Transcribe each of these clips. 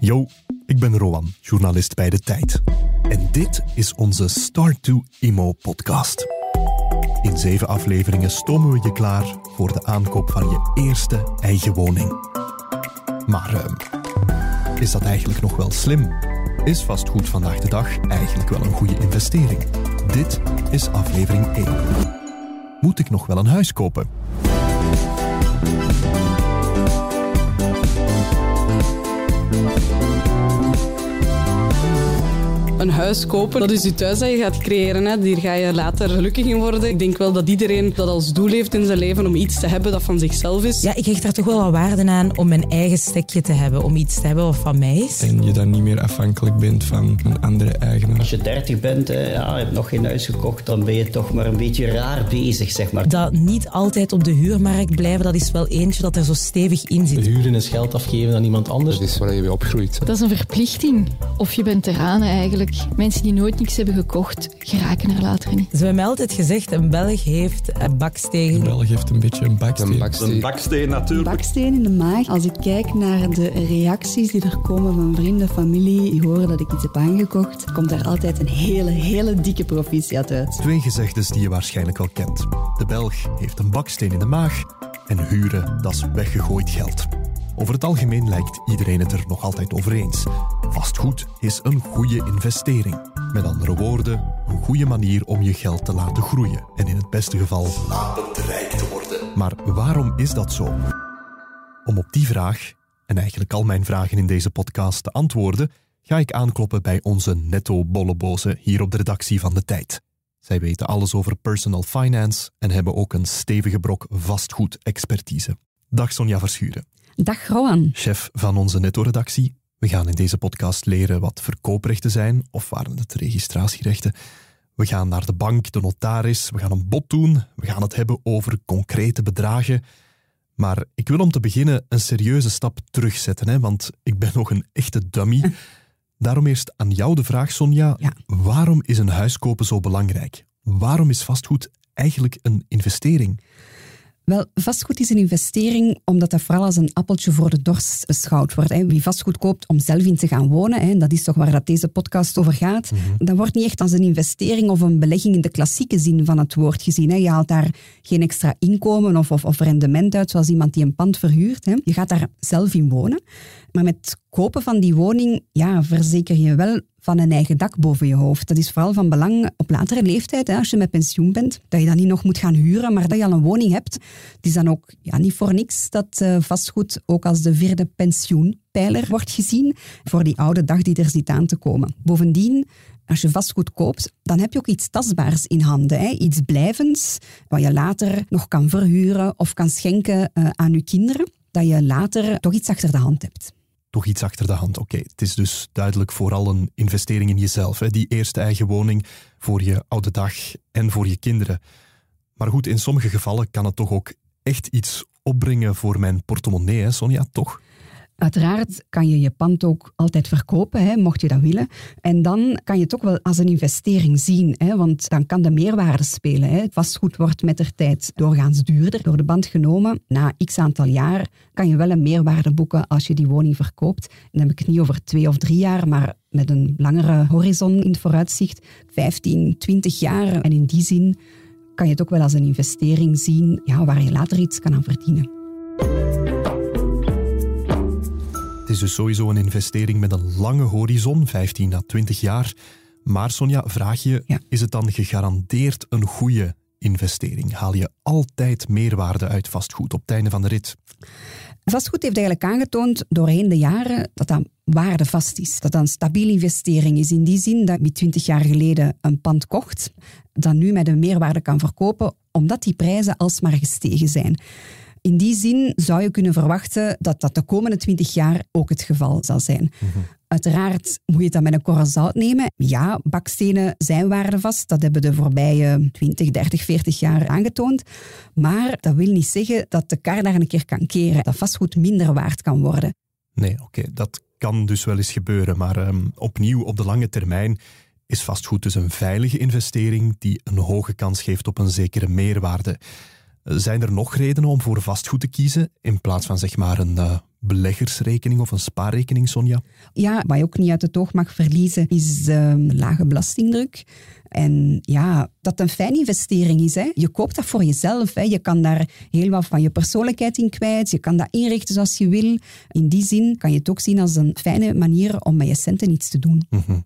Yo, ik ben Rowan, journalist bij De Tijd. En dit is onze Start to Imo podcast. In zeven afleveringen stomen we je klaar voor de aankoop van je eerste eigen woning. Maar ehm, is dat eigenlijk nog wel slim? Is vastgoed vandaag de dag eigenlijk wel een goede investering? Dit is aflevering 1. Moet ik nog wel een huis kopen? Huis kopen, dat is je thuis dat je gaat creëren. Hè. Hier ga je later gelukkig in worden. Ik denk wel dat iedereen dat als doel heeft in zijn leven om iets te hebben dat van zichzelf is. Ja, ik hecht daar toch wel wat waarde aan om mijn eigen stekje te hebben. Om iets te hebben wat van mij is. En je dan niet meer afhankelijk bent van een andere eigenaar. Als je 30 bent, en ja, je hebt nog geen huis gekocht, dan ben je toch maar een beetje raar bezig, zeg maar. Dat niet altijd op de huurmarkt blijven, dat is wel eentje dat er zo stevig in zit. Huren is geld afgeven aan iemand anders. Dat is waar je mee opgroeit. Dat is een verplichting. Of je bent terranen eigenlijk. Mensen die nooit niks hebben gekocht, geraken er later niet. Ze hebben mij altijd gezegd, een Belg heeft een baksteen. Een Belg heeft een beetje een baksteen. Een baksteen, een baksteen natuurlijk. Een baksteen in de maag. Als ik kijk naar de reacties die er komen van vrienden, familie, die horen dat ik iets heb aangekocht, komt daar altijd een hele, hele dikke proficiat uit. Twee gezegdes die je waarschijnlijk wel kent. De Belg heeft een baksteen in de maag en huren, dat is weggegooid geld. Over het algemeen lijkt iedereen het er nog altijd over eens. Vastgoed is een goede investering. Met andere woorden, een goede manier om je geld te laten groeien en in het beste geval lapend rijk te worden. Maar waarom is dat zo? Om op die vraag, en eigenlijk al mijn vragen in deze podcast te antwoorden, ga ik aankloppen bij onze netto bollebozen hier op de redactie van De Tijd. Zij weten alles over personal finance en hebben ook een stevige brok vastgoed-expertise. Dag Sonja Verschuren. Dag Rowan. Chef van onze netto-redactie. We gaan in deze podcast leren wat verkooprechten zijn, of waren het registratierechten. We gaan naar de bank, de notaris, we gaan een bod doen, we gaan het hebben over concrete bedragen. Maar ik wil om te beginnen een serieuze stap terugzetten, hè, want ik ben nog een echte dummy. Daarom eerst aan jou de vraag, Sonja. Ja. Waarom is een huis kopen zo belangrijk? Waarom is vastgoed eigenlijk een investering? Wel, vastgoed is een investering omdat dat vooral als een appeltje voor de dorst beschouwd wordt. Wie vastgoed koopt om zelf in te gaan wonen, dat is toch waar dat deze podcast over gaat, dat wordt niet echt als een investering of een belegging in de klassieke zin van het woord gezien. Je haalt daar geen extra inkomen of, of, of rendement uit, zoals iemand die een pand verhuurt. Je gaat daar zelf in wonen. Maar met het kopen van die woning ja, verzeker je wel van een eigen dak boven je hoofd. Dat is vooral van belang op latere leeftijd, hè, als je met pensioen bent, dat je dan niet nog moet gaan huren, maar dat je al een woning hebt. Het is dan ook ja, niet voor niks dat uh, vastgoed ook als de vierde pensioenpijler wordt gezien voor die oude dag die er zit aan te komen. Bovendien, als je vastgoed koopt, dan heb je ook iets tastbaars in handen. Hè? Iets blijvends, wat je later nog kan verhuren of kan schenken uh, aan je kinderen. Dat je later toch iets achter de hand hebt toch iets achter de hand. Oké, het is dus duidelijk vooral een investering in jezelf. Hè? Die eerste eigen woning voor je oude dag en voor je kinderen. Maar goed, in sommige gevallen kan het toch ook echt iets opbrengen voor mijn portemonnee, hè, Sonja, toch? Uiteraard kan je je pand ook altijd verkopen, hè, mocht je dat willen. En dan kan je het ook wel als een investering zien, hè, want dan kan de meerwaarde spelen. Hè. Vastgoed wordt met de tijd doorgaans duurder door de band genomen. Na x aantal jaar kan je wel een meerwaarde boeken als je die woning verkoopt. Dan heb ik het niet over twee of drie jaar, maar met een langere horizon in het vooruitzicht, 15, 20 jaar. En in die zin kan je het ook wel als een investering zien ja, waar je later iets kan aan verdienen. Het is dus sowieso een investering met een lange horizon, 15 à 20 jaar. Maar Sonja, vraag je, Ja. is het dan gegarandeerd een goede investering? Haal je altijd meerwaarde uit vastgoed op het einde van de rit? Vastgoed heeft eigenlijk aangetoond doorheen de jaren dat dat waardevast is. Dat dat een stabiele investering is. In die zin dat wie 20 jaar geleden een pand kocht, dat nu met een meerwaarde kan verkopen, omdat die prijzen alsmaar gestegen zijn. In die zin zou je kunnen verwachten dat dat de komende 20 jaar ook het geval zal zijn. Uiteraard moet je dat met een korrel zout nemen. Ja, bakstenen zijn waardevast. Dat hebben de voorbije 20, 30, 40 jaar aangetoond. Maar dat wil niet zeggen dat de kar daar een keer kan keren. Dat vastgoed minder waard kan worden. Nee, oké, dat kan dus wel eens gebeuren. Maar ehm, opnieuw, op de lange termijn is vastgoed dus een veilige investering die een hoge kans geeft op een zekere meerwaarde. Zijn er nog redenen om voor vastgoed te kiezen in plaats van zeg maar een uh, beleggersrekening of een spaarrekening, Sonja? Ja, wat je ook niet uit het oog mag verliezen is uh, lage belastingdruk. En ja, dat een fijne investering is. Hè. Je koopt dat voor jezelf. Hè. Je kan daar heel wat van je persoonlijkheid in kwijt. Je kan dat inrichten zoals je wil. In die zin kan je het ook zien als een fijne manier om met je centen iets te doen. Mm -hmm.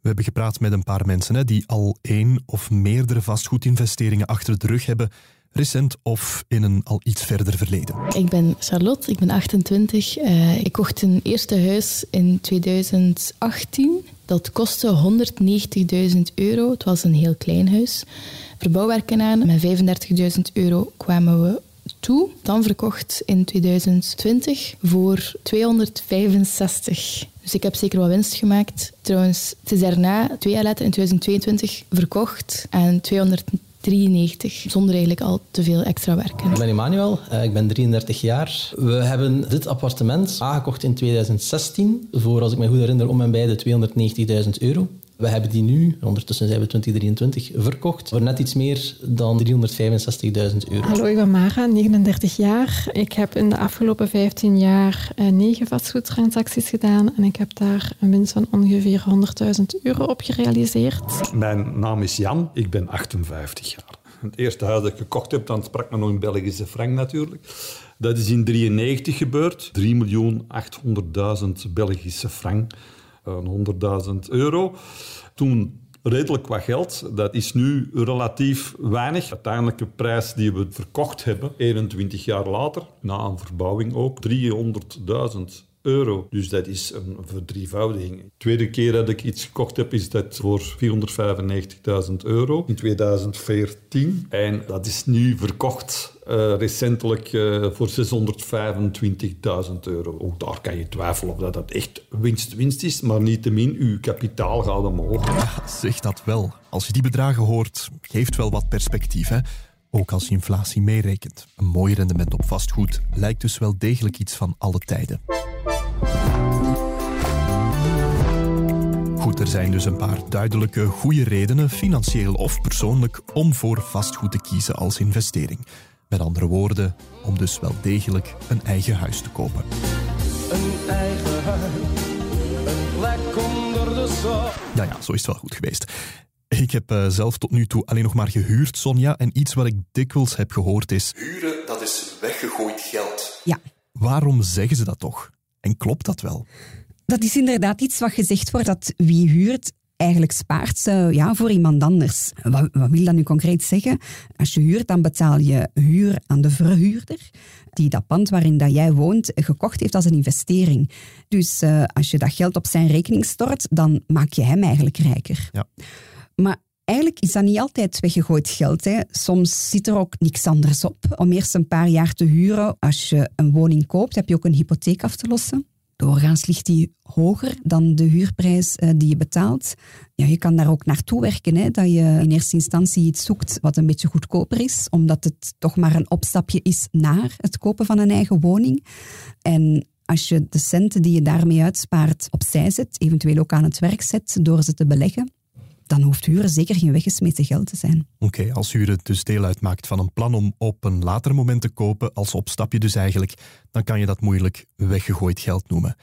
We hebben gepraat met een paar mensen hè, die al één of meerdere vastgoedinvesteringen achter de rug hebben recent of in een al iets verder verleden? Ik ben Charlotte, ik ben 28. Uh, ik kocht een eerste huis in 2018. Dat kostte 190.000 euro. Het was een heel klein huis. Verbouwwerken aan. Met 35.000 euro kwamen we toe. Dan verkocht in 2020 voor 265. Dus ik heb zeker wat winst gemaakt. Trouwens, het is daarna, twee jaar later, in 2022, verkocht aan 200 93, zonder eigenlijk al te veel extra werken. Ik ben Emmanuel, ik ben 33 jaar. We hebben dit appartement aangekocht in 2016 voor, als ik me goed herinner, om en bij de 290.000 euro. We hebben die nu, ondertussen zijn we 2023, verkocht voor net iets meer dan 365.000 euro. Hallo, ik ben Mara, 39 jaar. Ik heb in de afgelopen 15 jaar negen vastgoedtransacties gedaan en ik heb daar een winst van ongeveer 100.000 euro op gerealiseerd. Mijn naam is Jan, ik ben 58 jaar. Het eerste huis dat ik gekocht heb, dan sprak men nog in Belgische frank natuurlijk. Dat is in 1993 gebeurd. 3.800.000 Belgische frank. 100.000 euro. Toen redelijk wat geld. Dat is nu relatief weinig. Uiteindelijke prijs die we verkocht hebben, 21 jaar later, na een verbouwing ook, 300.000 euro. Dus dat is een verdrievoudiging. De tweede keer dat ik iets gekocht heb, is dat voor 495.000 euro in 2014. En dat is nu verkocht uh, recentelijk uh, voor 625.000 euro. Ook daar kan je twijfelen of dat, dat echt winst-winst is, maar niettemin, uw kapitaal gaat omhoog. Ja, zeg dat wel. Als je die bedragen hoort, geeft wel wat perspectief, hè? Ook als je inflatie meerekent. Een mooi rendement op vastgoed lijkt dus wel degelijk iets van alle tijden. Goed, er zijn dus een paar duidelijke goede redenen, financieel of persoonlijk, om voor vastgoed te kiezen als investering. Met andere woorden, om dus wel degelijk een eigen huis te kopen. Een eigen huis, een plek onder de zon. Ja, ja, zo is het wel goed geweest. Ik heb uh, zelf tot nu toe alleen nog maar gehuurd, Sonja. En iets wat ik dikwijls heb gehoord is... Huren, dat is weggegooid geld. Ja. Waarom zeggen ze dat toch? En klopt dat wel? Dat is inderdaad iets wat gezegd wordt, dat wie huurt eigenlijk spaart ja, voor iemand anders. Wat, wat, wil dat nu concreet zeggen? Als je huurt, dan betaal je huur aan de verhuurder, die dat pand waarin dat jij woont gekocht heeft als een investering. Dus uh, als je dat geld op zijn rekening stort, dan maak je hem eigenlijk rijker. Ja. Maar Eigenlijk is dat niet altijd weggegooid geld. Hè. Soms zit er ook niks anders op. Om eerst een paar jaar te huren, als je een woning koopt, heb je ook een hypotheek af te lossen. Doorgaans ligt die hoger dan de huurprijs uh, die je betaalt. Ja, je kan daar ook naartoe werken, hè, dat je in eerste instantie iets zoekt wat een beetje goedkoper is, omdat het toch maar een opstapje is naar het kopen van een eigen woning. En als je de centen die je daarmee uitspaart opzij zet, eventueel ook aan het werk zet door ze te beleggen, dan hoeft huren zeker geen weggesmeten geld te zijn. Oké, als huren dus deel uitmaakt van een plan om op een later moment te kopen, als opstapje dus eigenlijk, dan kan je dat moeilijk weggegooid geld noemen.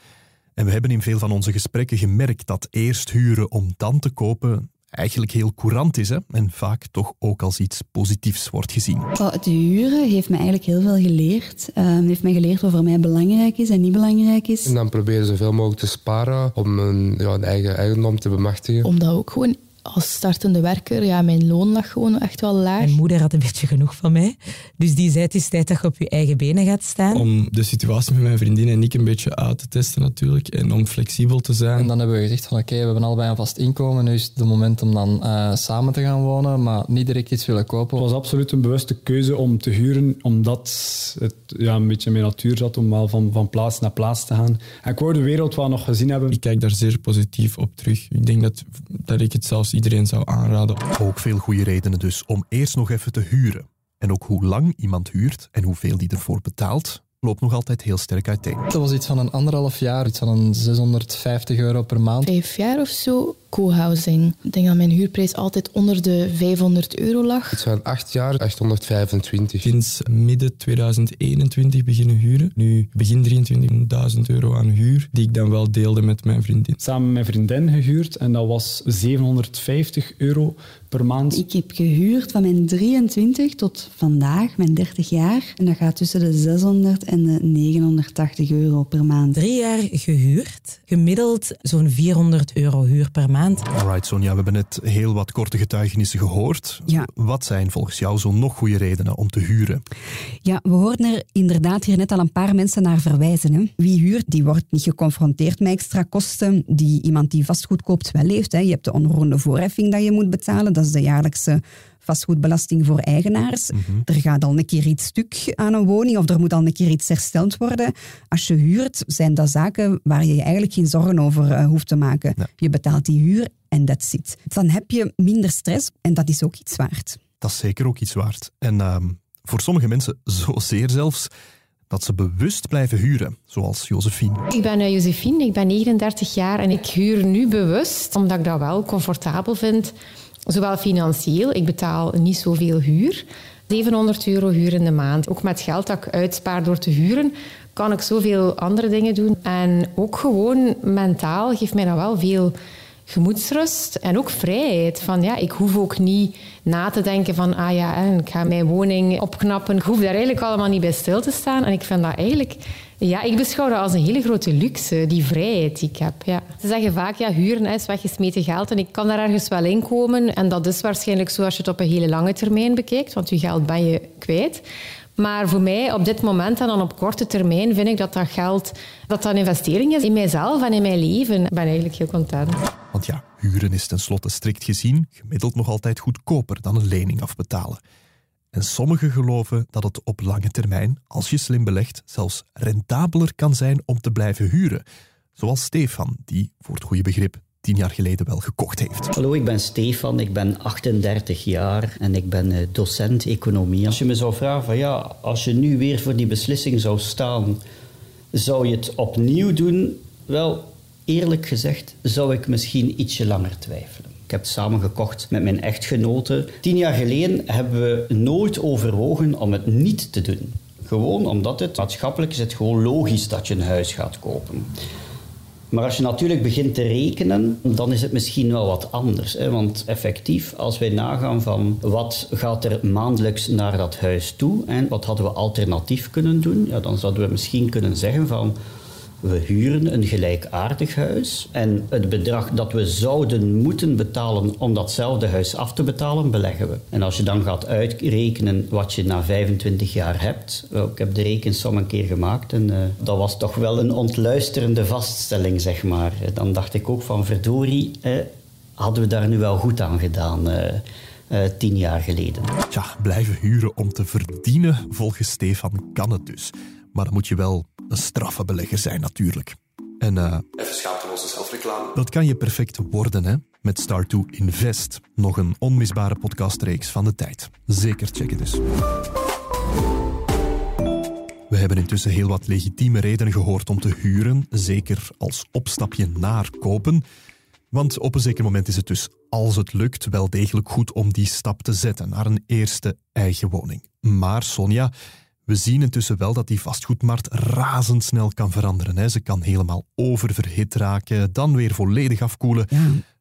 En we hebben in veel van onze gesprekken gemerkt dat eerst huren om dan te kopen eigenlijk heel courant is hè? en vaak toch ook als iets positiefs wordt gezien. Het huren heeft me eigenlijk heel veel geleerd. Het uh, heeft mij geleerd wat voor mij belangrijk is en niet belangrijk is. En dan proberen zoveel mogelijk te sparen om een, ja, een eigen eigendom te bemachtigen. Om dat ook gewoon als startende werker, ja, mijn loon lag gewoon echt wel laag. Mijn moeder had een beetje genoeg van mij. Dus die zei, het is tijd dat je op je eigen benen gaat staan. Om de situatie met mijn vriendin en ik een beetje uit te testen natuurlijk. En om flexibel te zijn. En dan hebben we gezegd van oké, we hebben allebei een vast inkomen. Nu is het moment om dan uh, samen te gaan wonen, maar niet direct iets willen kopen. Het was absoluut een bewuste keuze om te huren, omdat het ja, een beetje in mijn natuur zat om wel van, van plaats naar plaats te gaan. En ik wou de wereld wel nog gezien hebben. Ik kijk daar zeer positief op terug. Ik denk dat, dat ik het zelfs iedereen zou aanraden. Ook veel goede redenen dus om eerst nog even te huren. En ook hoe lang iemand huurt en hoeveel die ervoor betaalt, loopt nog altijd heel sterk uiteen. Dat was iets van een anderhalf jaar, iets van een 650 euro per maand. Vijf jaar of zo, co-housing. Ik denk dat mijn huurprijs altijd onder de 500 euro lag. Het zijn acht jaar, 825. Sinds midden 2021 beginnen huren. Nu begin 23.000 euro aan huur, die ik dan wel deelde met mijn vriendin. Samen met mijn vriendin gehuurd en dat was 750 euro per maand. Ik heb gehuurd van mijn 23 tot vandaag, mijn 30 jaar. En dat gaat tussen de 600 en de 980 euro per maand. Drie jaar gehuurd, gemiddeld zo'n 400 euro huur per maand. Alright, Sonja, we hebben net heel wat korte getuigenissen gehoord. Ja. Wat zijn volgens jou zo nog goede redenen om te huren? Ja, we hoorden er inderdaad hier net al een paar mensen naar verwijzen. Hè. Wie huurt, die wordt niet geconfronteerd met extra kosten die iemand die vastgoed koopt wel heeft. Hè. Je hebt de onroerende voorheffing dat je moet betalen. Dat is de jaarlijkse vastgoedbelasting voor eigenaars. Er gaat al een keer iets stuk aan een woning of er moet al een keer iets hersteld worden. Als je huurt, zijn dat zaken waar je je eigenlijk geen zorgen over eh, hoeft te maken. Je betaalt die huur en that's it. Dan heb je minder stress en dat is ook iets waard. Dat is zeker ook iets waard. En ehm, voor sommige mensen zozeer zelfs dat ze bewust blijven huren, zoals Josephine. Ik ben uh, Josephine, ik ben 39 jaar en ik huur nu bewust, omdat ik dat wel comfortabel vind, zowel financieel, ik betaal niet zoveel huur, 700 euro huur in de maand. Ook met geld dat ik uitspaar door te huren, kan ik zoveel andere dingen doen. En ook gewoon mentaal geeft mij dat wel veel gemoedsrust en ook vrijheid. Van, ja, ik hoef ook niet na te denken van ah ja, ik ga mijn woning opknappen. Ik hoef daar eigenlijk allemaal niet bij stil te staan. En ik vind dat eigenlijk... Ja, ik beschouw dat als een hele grote luxe, die vrijheid die ik heb. Ja. Ze zeggen vaak, ja, huren is weggesmeten geld en ik kan daar ergens wel in komen. En dat is waarschijnlijk zo als je het op een hele lange termijn bekijkt, want je geld ben je kwijt. Maar voor mij op dit moment en dan op korte termijn vind ik dat dat geld dat dat een investering is in mijzelf en in mijn leven. Ik ben eigenlijk heel content. Want ja, huren is tenslotte strikt gezien gemiddeld nog altijd goedkoper dan een lening afbetalen. En sommigen geloven dat het op lange termijn, als je slim belegt, zelfs rentabeler kan zijn om te blijven huren. Zoals Stefan, die, voor het goede begrip, tien jaar geleden wel gekocht heeft. Hallo, ik ben Stefan, ik ben 38 jaar en ik ben eh, docent economie. Als je me zou vragen van ja, als je nu weer voor die beslissing zou staan, zou je het opnieuw doen? Wel, eerlijk gezegd, zou ik misschien ietsje langer twijfelen. Heb het samen gekocht met mijn echtgenote. Tien jaar geleden hebben we nooit overwogen om het niet te doen. Gewoon omdat het maatschappelijk is het gewoon logisch dat je een huis gaat kopen. Maar als je natuurlijk begint te rekenen, dan is het misschien wel wat anders. Hè? Want effectief, als wij nagaan van wat gaat er maandelijks naar dat huis toe en wat hadden we alternatief kunnen doen, ja, dan zouden we misschien kunnen zeggen van we huren een gelijkaardig huis en het bedrag dat we zouden moeten betalen om datzelfde huis af te betalen, beleggen we. En als je dan gaat uitrekenen wat je na 25 jaar hebt, ik heb de rekensom een keer gemaakt en uh, dat was toch wel een ontluisterende vaststelling, zeg maar. Dan dacht ik ook van verdorie, eh, hadden we daar nu wel goed aan gedaan. Eh, tien jaar geleden. Tja, blijven huren om te verdienen, volgens Stefan kan het dus. Maar dan moet je wel een straffe belegger zijn natuurlijk. En uh, Even schaamteloze zelfreclame. dat kan je perfect worden hè? met Start2 Invest. Nog een onmisbare podcastreeks van de tijd. Zeker checken dus. We hebben intussen heel wat legitieme redenen gehoord om te huren, zeker als opstapje naar kopen. Want op een zeker moment is het dus, als het lukt, wel degelijk goed om die stap te zetten naar een eerste eigen woning. Maar Sonja, we zien intussen wel dat die vastgoedmarkt razendsnel kan veranderen. Hè. Ze kan helemaal oververhit raken, dan weer volledig afkoelen.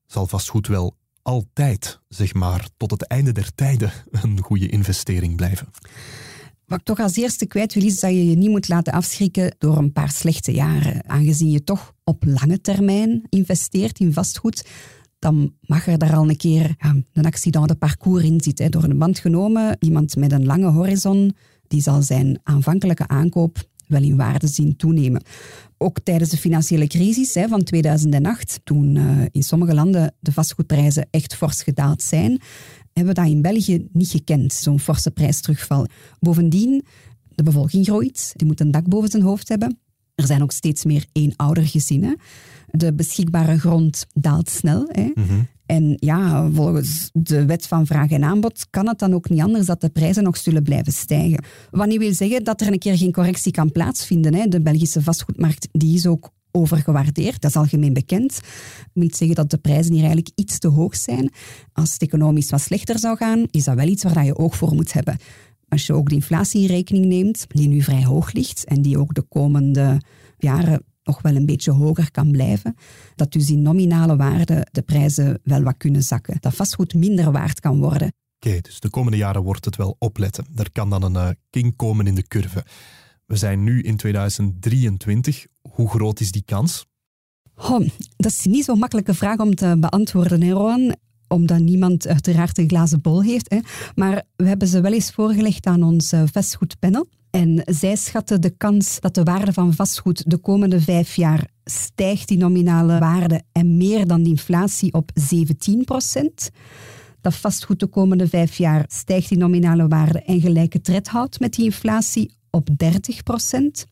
Zal vastgoed wel altijd, zeg maar, tot het einde der tijden een goede investering blijven. Wat ik toch als eerste kwijt wil, is dat je je niet moet laten afschrikken door een paar slechte jaren. Aangezien je toch op lange termijn investeert in vastgoed, dan mag er daar al een keer ja, een accident de parcours in zitten. Door een band genomen, iemand met een lange horizon, die zal zijn aanvankelijke aankoop wel in waarde zien toenemen. Ook tijdens de financiële crisis hè, van 2008, toen uh, in sommige landen de vastgoedprijzen echt fors gedaald zijn, hebben we dat in België niet gekend, zo'n forse prijsterugval. Bovendien, de bevolking groeit, die moet een dak boven zijn hoofd hebben. Er zijn ook steeds meer eenoudergezinnen. De beschikbare grond daalt snel. Hè. En ja, volgens de wet van vraag en aanbod kan het dan ook niet anders dat de prijzen nog zullen blijven stijgen. Wat niet wil zeggen dat er een keer geen correctie kan plaatsvinden. Hè. De Belgische vastgoedmarkt die is ook overgewaardeerd, dat is algemeen bekend. Dat wil zeggen dat de prijzen hier eigenlijk iets te hoog zijn. Als het economisch wat slechter zou gaan, is dat wel iets waar je oog voor moet hebben. Als je ook de inflatie in rekening neemt, die nu vrij hoog ligt en die ook de komende jaren nog wel een beetje hoger kan blijven, dat dus in nominale waarde de prijzen wel wat kunnen zakken. Dat vastgoed minder waard kan worden. Oké, dus de komende jaren wordt het wel opletten. Er kan dan een uh, king komen in de curve. We zijn nu in 2023. Hoe groot is die kans? Oh, dat is niet zo'n makkelijke vraag om te beantwoorden, hè, Rowan omdat niemand uiteraard een glazen bol heeft. Hè. Maar we hebben ze wel eens voorgelegd aan ons uh, vastgoedpanel. En zij schatten de kans dat de waarde van vastgoed de komende vijf jaar stijgt, die nominale waarde, en meer dan de inflatie op 17 procent. Dat vastgoed de komende vijf jaar stijgt die nominale waarde en gelijke tred houdt met die inflatie op 30 procent.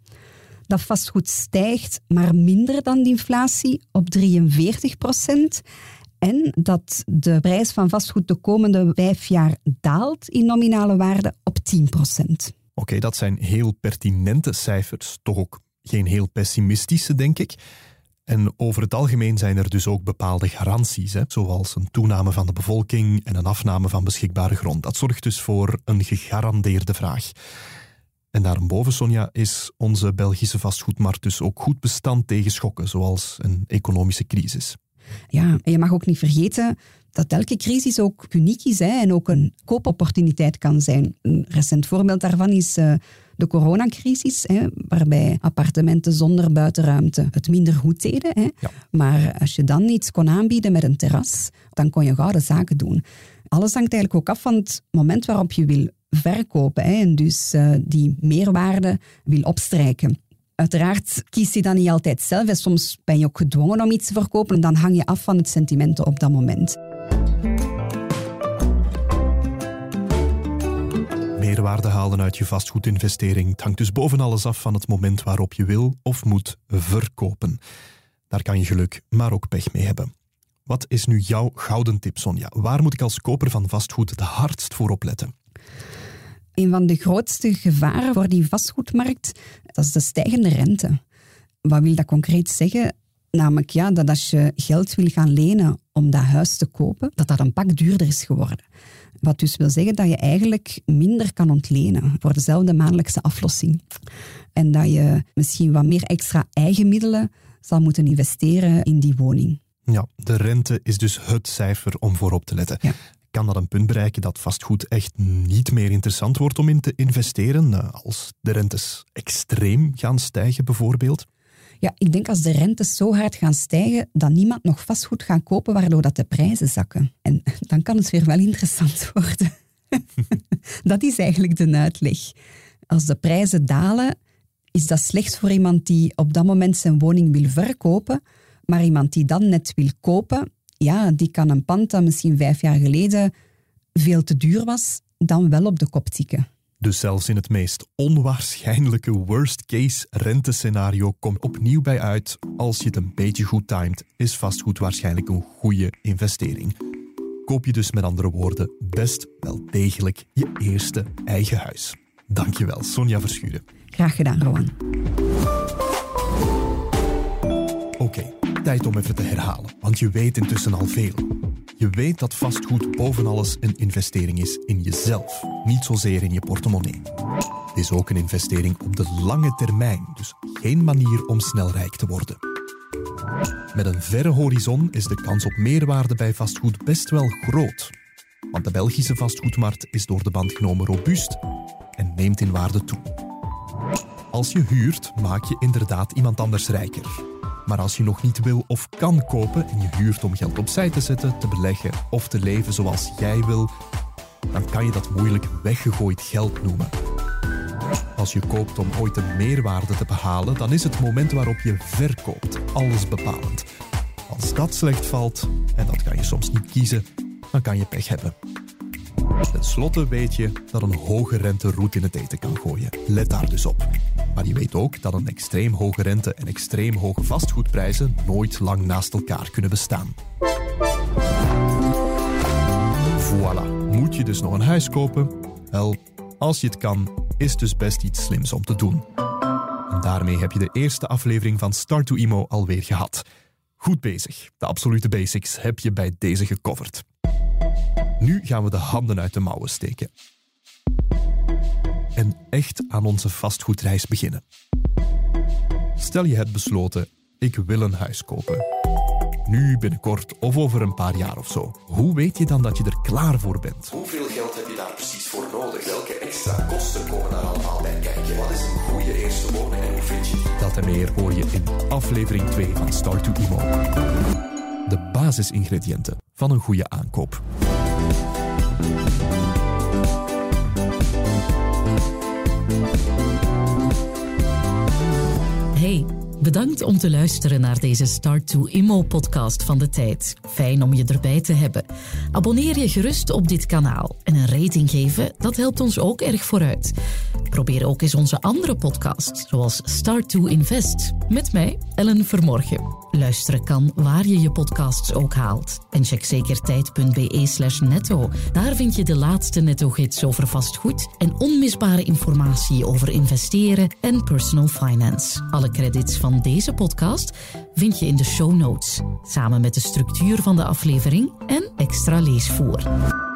Dat vastgoed stijgt, maar minder dan de inflatie op 43 procent. En dat de prijs van vastgoed de komende vijf jaar daalt in nominale waarde op 10 procent. Oké, dat zijn heel pertinente cijfers, toch ook geen heel pessimistische, denk ik. En over het algemeen zijn er dus ook bepaalde garanties, hè, zoals een toename van de bevolking en een afname van beschikbare grond. Dat zorgt dus voor een gegarandeerde vraag. En daarboven, Sonja, is onze Belgische vastgoedmarkt dus ook goed bestand tegen schokken, zoals een economische crisis. Ja, en je mag ook niet vergeten dat elke crisis ook uniek is hè, en ook een koopopportuniteit kan zijn. Een recent voorbeeld daarvan is uh, de coronacrisis, hè, waarbij appartementen zonder buitenruimte het minder goed deden. Hè. Maar als je dan iets kon aanbieden met een terras, dan kon je gouden zaken doen. Alles hangt eigenlijk ook af van het moment waarop je wil verkopen hè, en dus uh, die meerwaarde wil opstrijken. Uiteraard kiest je dan niet altijd zelf. En soms ben je ook gedwongen om iets te verkopen en dan hang je af van het sentiment op dat moment. Meerwaarde halen uit je vastgoedinvestering. Het hangt dus boven alles af van het moment waarop je wil of moet verkopen. Daar kan je geluk, maar ook pech mee hebben. Wat is nu jouw gouden tip, Sonja? Waar moet ik als koper van vastgoed het hardst voor opletten? Een van de grootste gevaren voor die vastgoedmarkt, dat is de stijgende rente. Wat wil dat concreet zeggen? Namelijk ja, dat als je geld wil gaan lenen om dat huis te kopen, dat dat een pak duurder is geworden. Wat dus wil zeggen dat je eigenlijk minder kan ontlenen voor dezelfde maandelijkse aflossing. En dat je misschien wat meer extra eigen middelen zal moeten investeren in die woning. Ja, de rente is dus het cijfer om voorop te letten. Ja kan dat een punt bereiken dat vastgoed echt niet meer interessant wordt om in te investeren, eh, als de rentes extreem gaan stijgen bijvoorbeeld? Ja, ik denk als de rentes zo hard gaan stijgen, dat niemand nog vastgoed gaat kopen, waardoor dat de prijzen zakken. En dan kan het weer wel interessant worden. dat is eigenlijk de uitleg. Als de prijzen dalen, is dat slecht voor iemand die op dat moment zijn woning wil verkopen, maar iemand die dan net wil kopen, ja, die kan een pand dat misschien vijf jaar geleden veel te duur was, dan wel op de kop tikken. Dus zelfs in het meest onwaarschijnlijke worst-case rentescenario komt opnieuw bij uit. Als je het een beetje goed timed, is vastgoed waarschijnlijk een goede investering. Koop je dus met andere woorden best wel degelijk je eerste eigen huis. Dankjewel, Sonja Verschuren. Graag gedaan, Rowan. Oké, tijd om even te herhalen, want je weet intussen al veel. Je weet dat vastgoed boven alles een investering is in jezelf, niet zozeer in je portemonnee. Het is ook een investering op de lange termijn, dus geen manier om snel rijk te worden. Met een verre horizon is de kans op meerwaarde bij vastgoed best wel groot. Want de Belgische vastgoedmarkt is door de band genomen robuust en neemt in waarde toe. Als je huurt, maak je inderdaad iemand anders rijker. Maar als je nog niet wil of kan kopen en je huurt om geld opzij te zetten, te beleggen of te leven zoals jij wil, dan kan je dat moeilijk weggegooid geld noemen. Als je koopt om ooit een meerwaarde te behalen, dan is het moment waarop je verkoopt alles bepalend. Als dat slecht valt, en dat kan je soms niet kiezen, dan kan je pech hebben. Ten slotte weet je dat een hoge rente roet in het eten kan gooien. Let daar dus op. Maar je weet ook dat een extreem hoge rente en extreem hoge vastgoedprijzen nooit lang naast elkaar kunnen bestaan. Voilà, moet je dus nog een huis kopen? Wel, als je het kan, is dus best iets slims om te doen. En daarmee heb je de eerste aflevering van Start to Imo alweer gehad. Goed bezig. De absolute basics heb je bij deze gecoverd. Nu gaan we de handen uit de mouwen steken. En echt aan onze vastgoedreis beginnen. Stel je hebt besloten, ik wil een huis kopen. Nu, binnenkort of over een paar jaar of zo. Hoe weet je dan dat je er klaar voor bent? Hoeveel geld heb je daar precies voor nodig? Welke extra kosten komen daar allemaal bij kijken? Wat is een goede eerste woning en hoe vind je die? Dat en meer hoor je in aflevering 2 van Start to Imo. De basisingrediënten van een goede aankoop. today. Bedankt om te luisteren naar deze Start to Immo podcast van de tijd. Fijn om je erbij te hebben. Abonneer je gerust op dit kanaal en een rating geven, dat helpt ons ook erg vooruit. Probeer ook eens onze andere podcasts, zoals Start to Invest, met mij, Ellen Vermorgen. Luisteren kan waar je je podcasts ook haalt. En check zeker tijd.be slash netto. Daar vind je de laatste netto-gids over vastgoed en onmisbare informatie over investeren en personal finance. Alle credits van deze podcast vind je in de show notes, samen met de structuur van de aflevering en extra leesvoer.